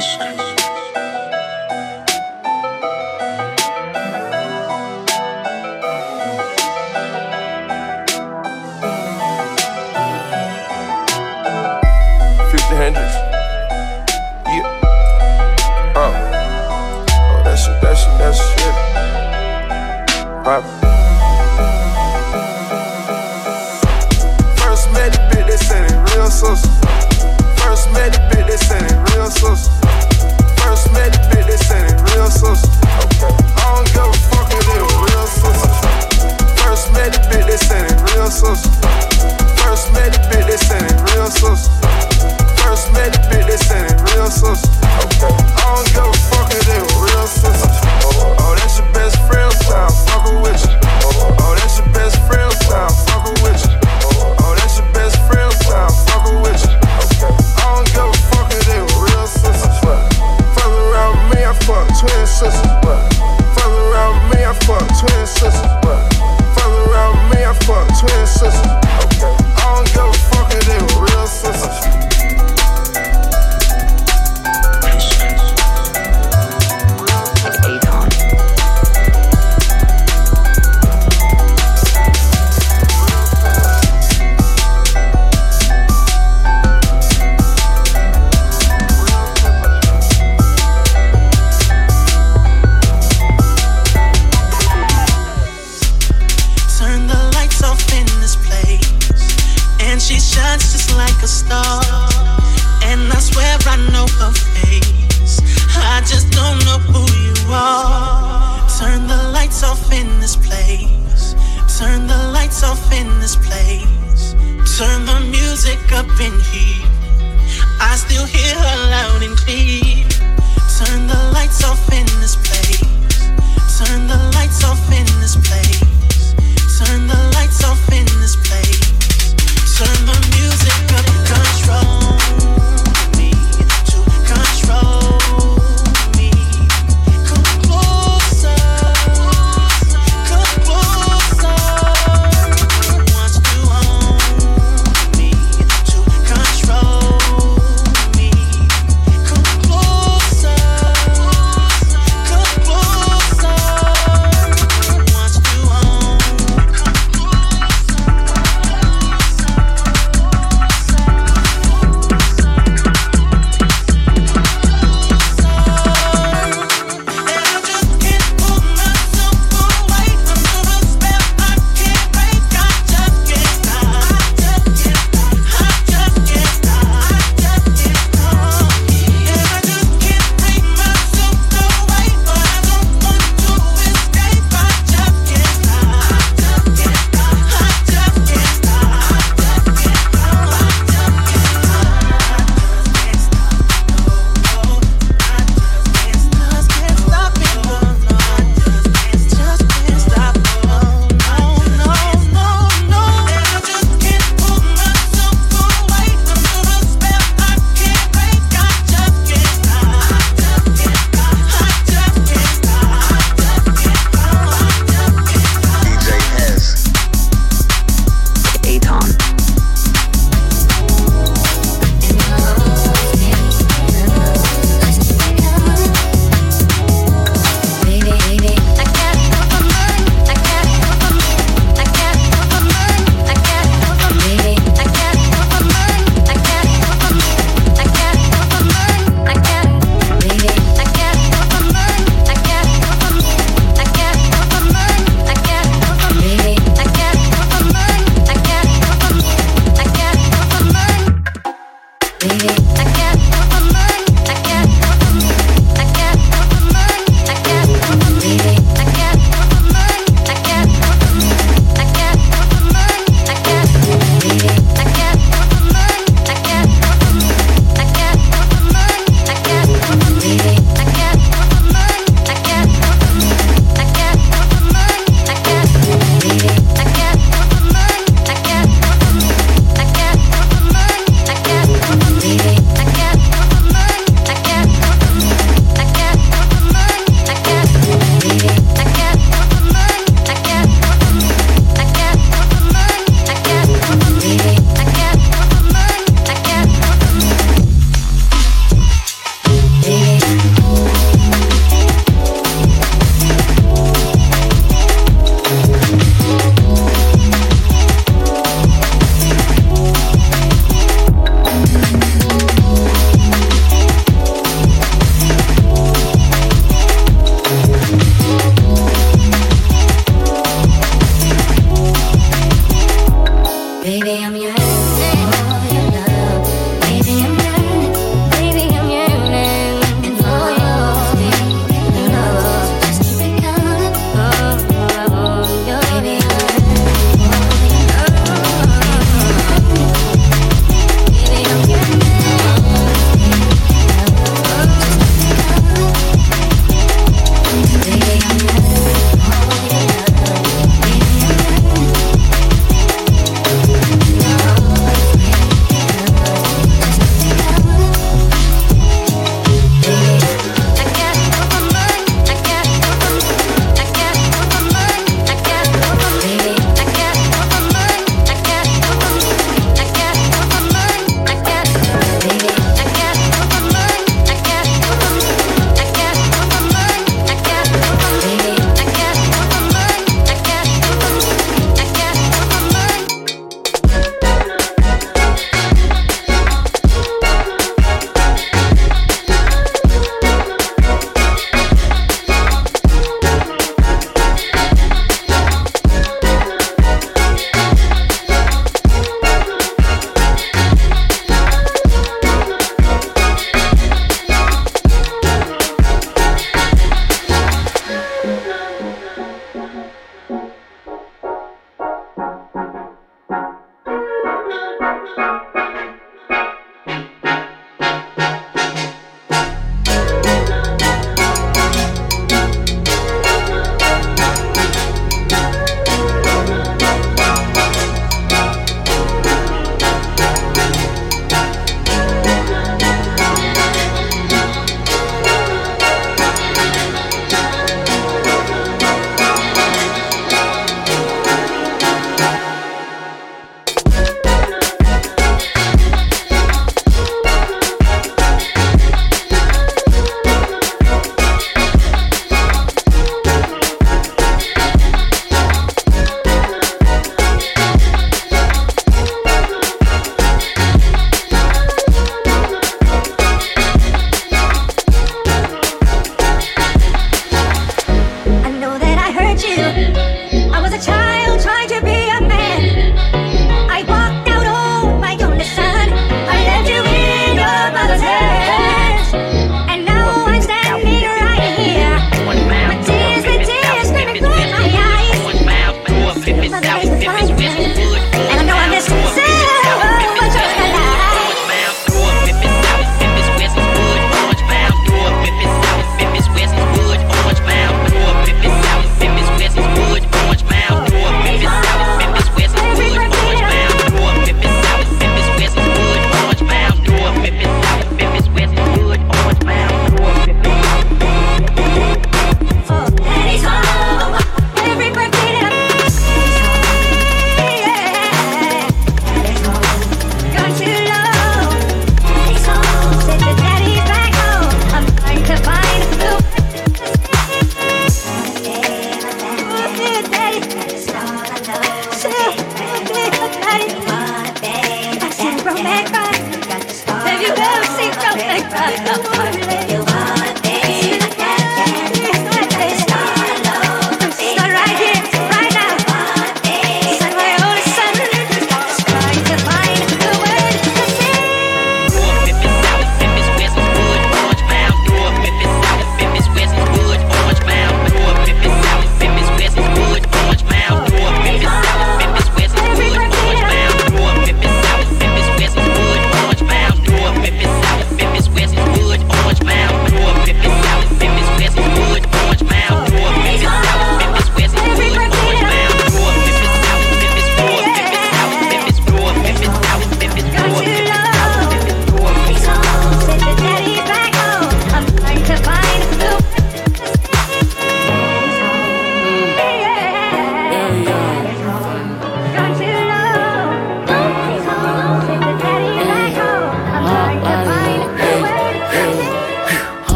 Oh,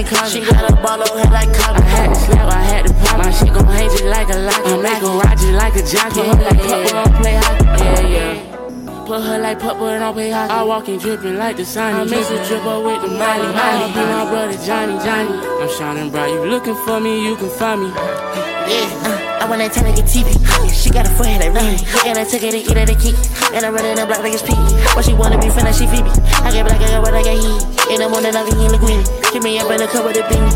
in closet. She got a ball over head like copper. I had to slap, I had to pop. My shit gon' hang just like a lock. I make her ride just like a jockey. Put her like purple, don't play hockey. Yeah, yeah. Put her like purple and don't play hockey. I walk in drippin' like the sun. I miss a drip up with the Molly. Molly, be my brother Johnny, Johnny. I'm shining bright. You looking for me, you can find me. Yeah, uh, I want that time to get TV. She got a forehead like Remy. And I took it to eat at a key. And I'm running the block like it's Pete. What she wanna be finna, she Phoebe. I get black, I got what I got heat. In the morning, I can hear Linguini. Hit me up in the cup with a beanie.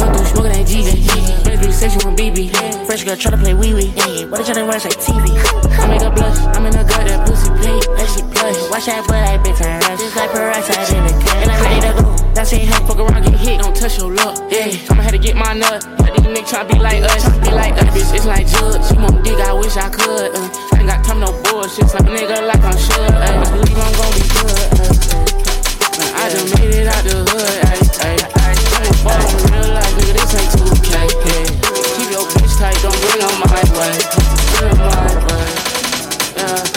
Go through smoking like GV. Baby, say she want BB. Fresh girl try to play wee wee. What they tryna watch like TV. I make a blush. I'm in the gut, that pussy play. That she plush. Watch that butt like big time rush. Just like peroxide in the cut. And I'm ready to go. That's it, hey, fuck around, get hit, don't touch your luck. Yeah, I'ma have to get my nut. But these niggas tryna be like us, be like us. Bitch, it's like judge. She want dick, I wish I could. Uh, I ain't got time no bullshit. Slap a nigga like I'm should. Uh, believe I'm gon' be good. Uh, I done made it out the hood. Ay, real life, nigga. This ain't 2K. Yeah. Keep your bitch tight, don't bring my way. My way. Yeah.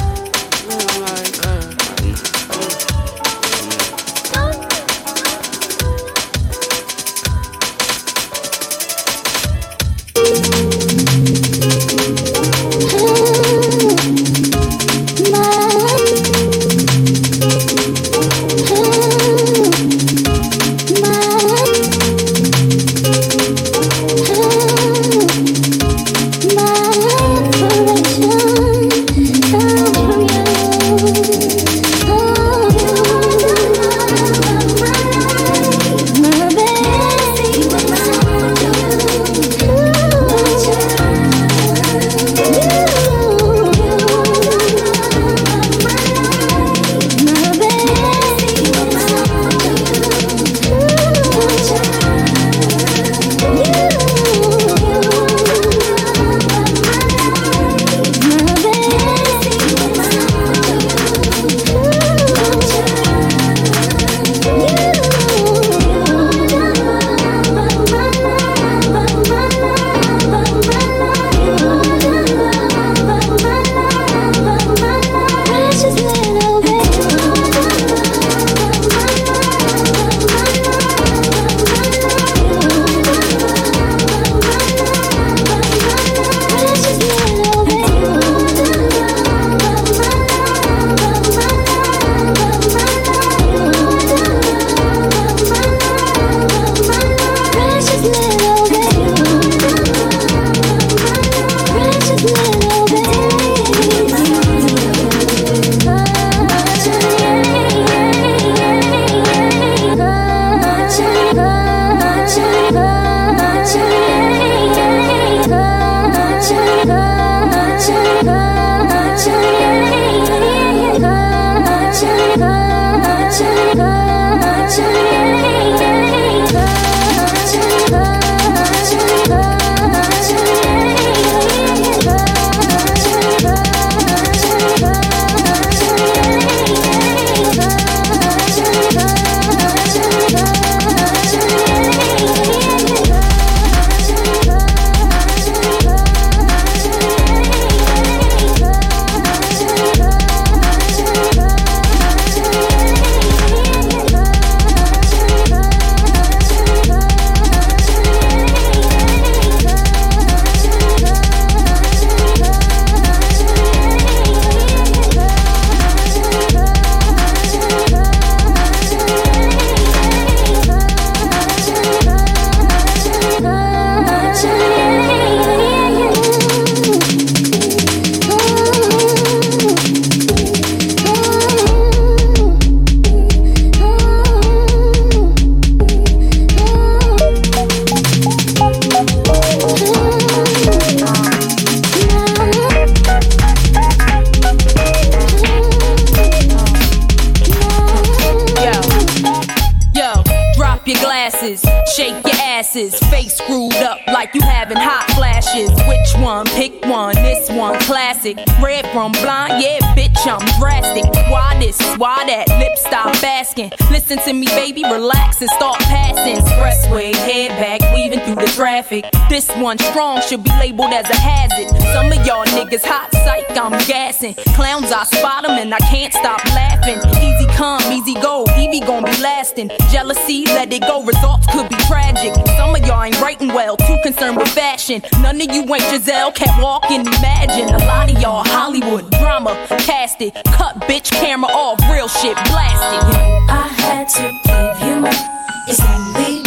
Traffic. This one strong should be labeled as a hazard. Some of y'all niggas hot psych, I'm gassing. Clowns, I spot them and I can't stop laughing. Easy come, easy go, Evie gon' be lasting. Jealousy, let it go, results could be tragic. Some of y'all ain't writing well, too concerned with fashion. None of you ain't Giselle, can't walk and imagine. A lot of y'all Hollywood drama, cast it, cut bitch camera off, real shit blasted. I had to give you more. It's only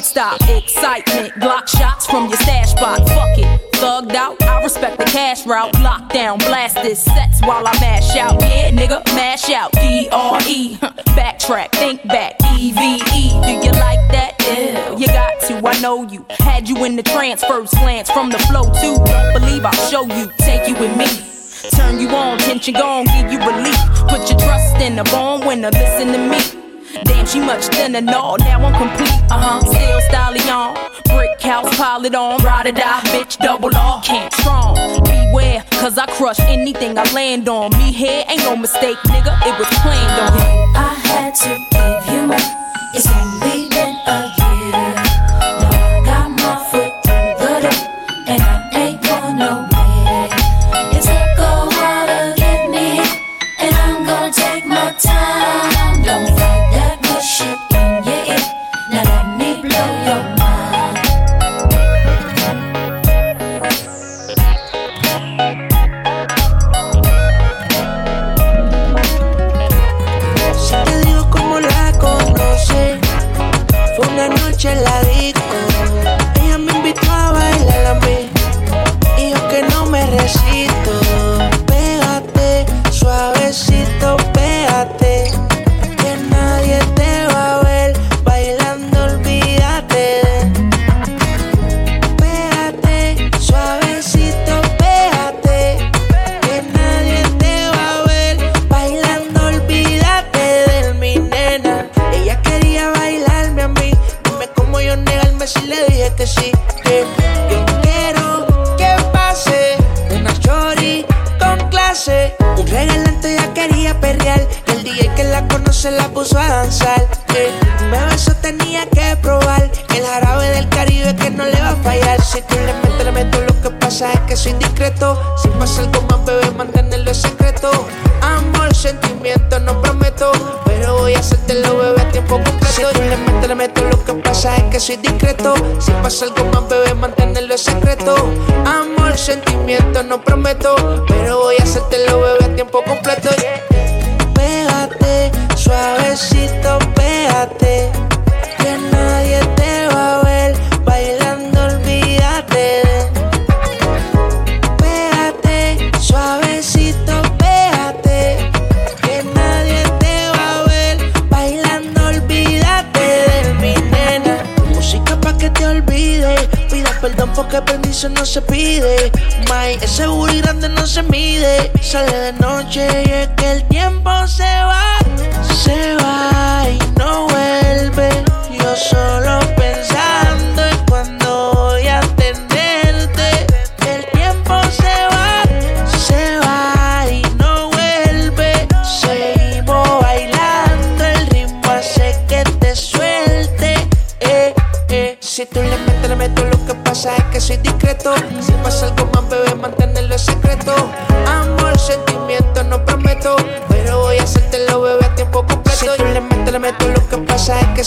can't stop. Excitement, Glock shots from your stash box. Fuck it, thugged out. I respect the cash route. Lockdown, blast this sets while I mash out. Yeah, nigga, mash out. D R E. Backtrack, think back. E V E. Do you like that? Yeah, you got to. I know you. Had you in the trance, first glance from the flow too. Believe I'll show you. Take you with me. Turn you on, tension gone, give you relief. Put your trust in the born winner, listen to me. Damn, she much thinner, no, now I'm complete. Uh huh, still stallion. Brick house, pile it on. Ride or die, bitch, double R. Can't strong. Beware, cause I crush anything I land on. Me here ain't no mistake, nigga, it was planned on. I had to give you more. It's only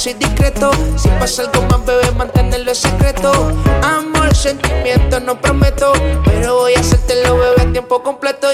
soy discreto. Si pasa algo más, bebé, mantenerlo en secreto. Amor, sentimiento, no prometo. Pero voy a hacértelo, bebé, a tiempo completo.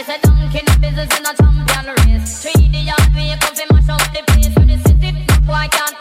They say donkey no business in a champion race. Three the yard, we come to mash up the place. When the city, no boy can't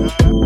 Yeah.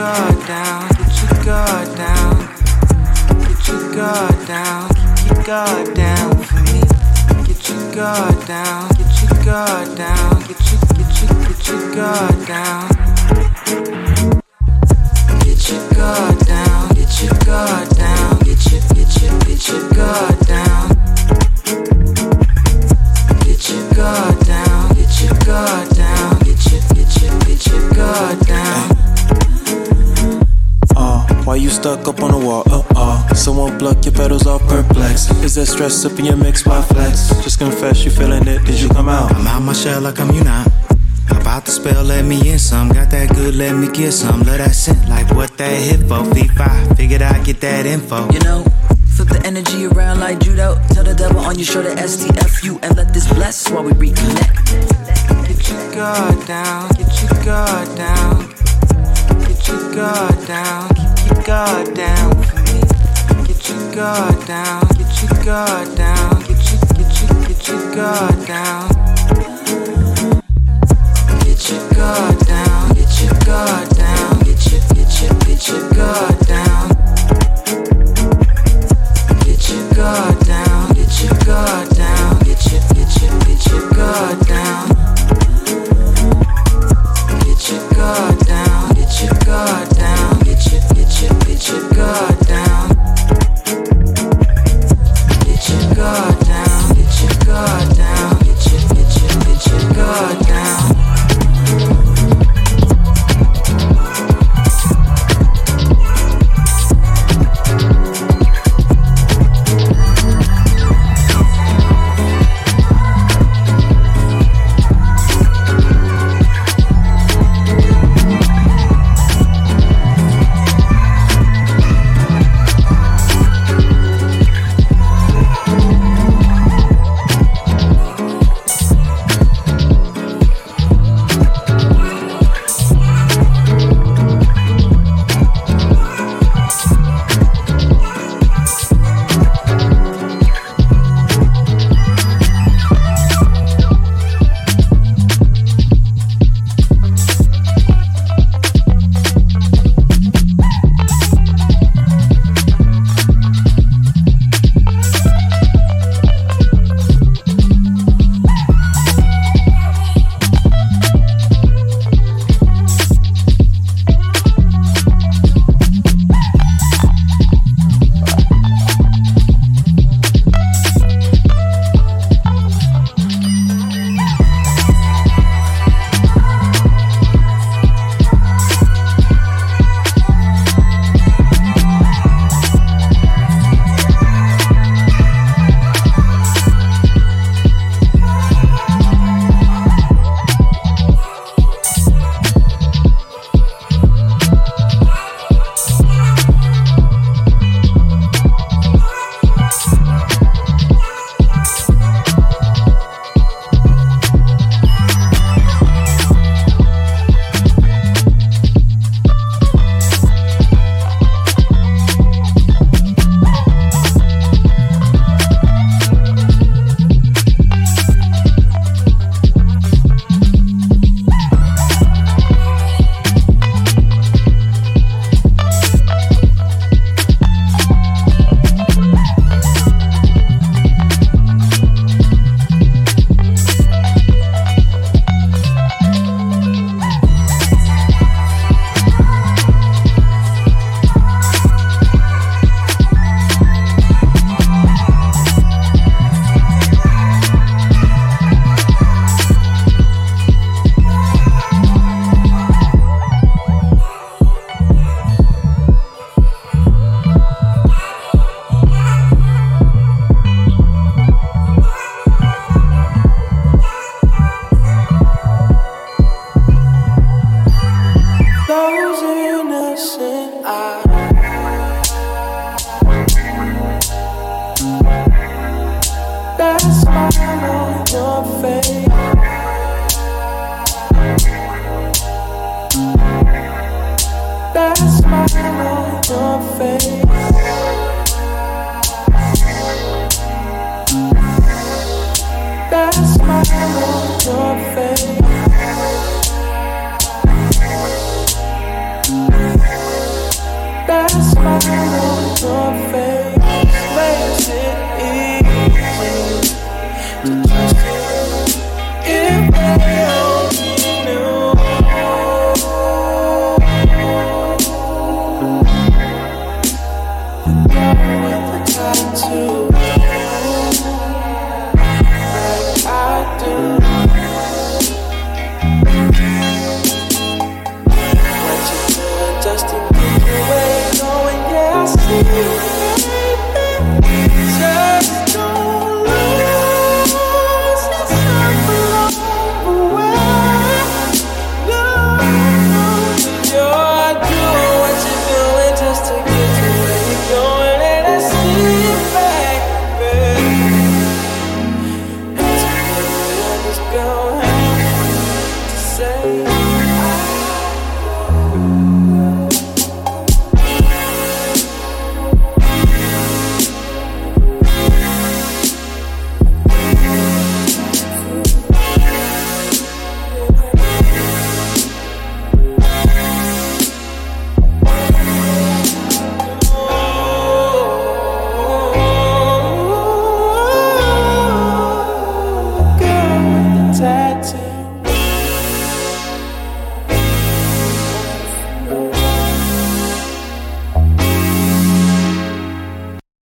God. stress up in your mix why flex. Just confess you feeling it, did you come out? I'm out my shell like I'm you not. About the spell, let me in some. Got that good, let me get some. Love that scent, like what that hit for. V5, figured I'd get that info. You know, flip the energy around like judo. Tell the devil on your shoulder, STFU, and let this bless while we reconnect. Get your guard down, get your guard down. Get your guard down, keep your guard down for me. Get your guard down your guard down. Get your, get your, get your guard down. Get your guard down. Get your guard down. Get your, get your, get your guard.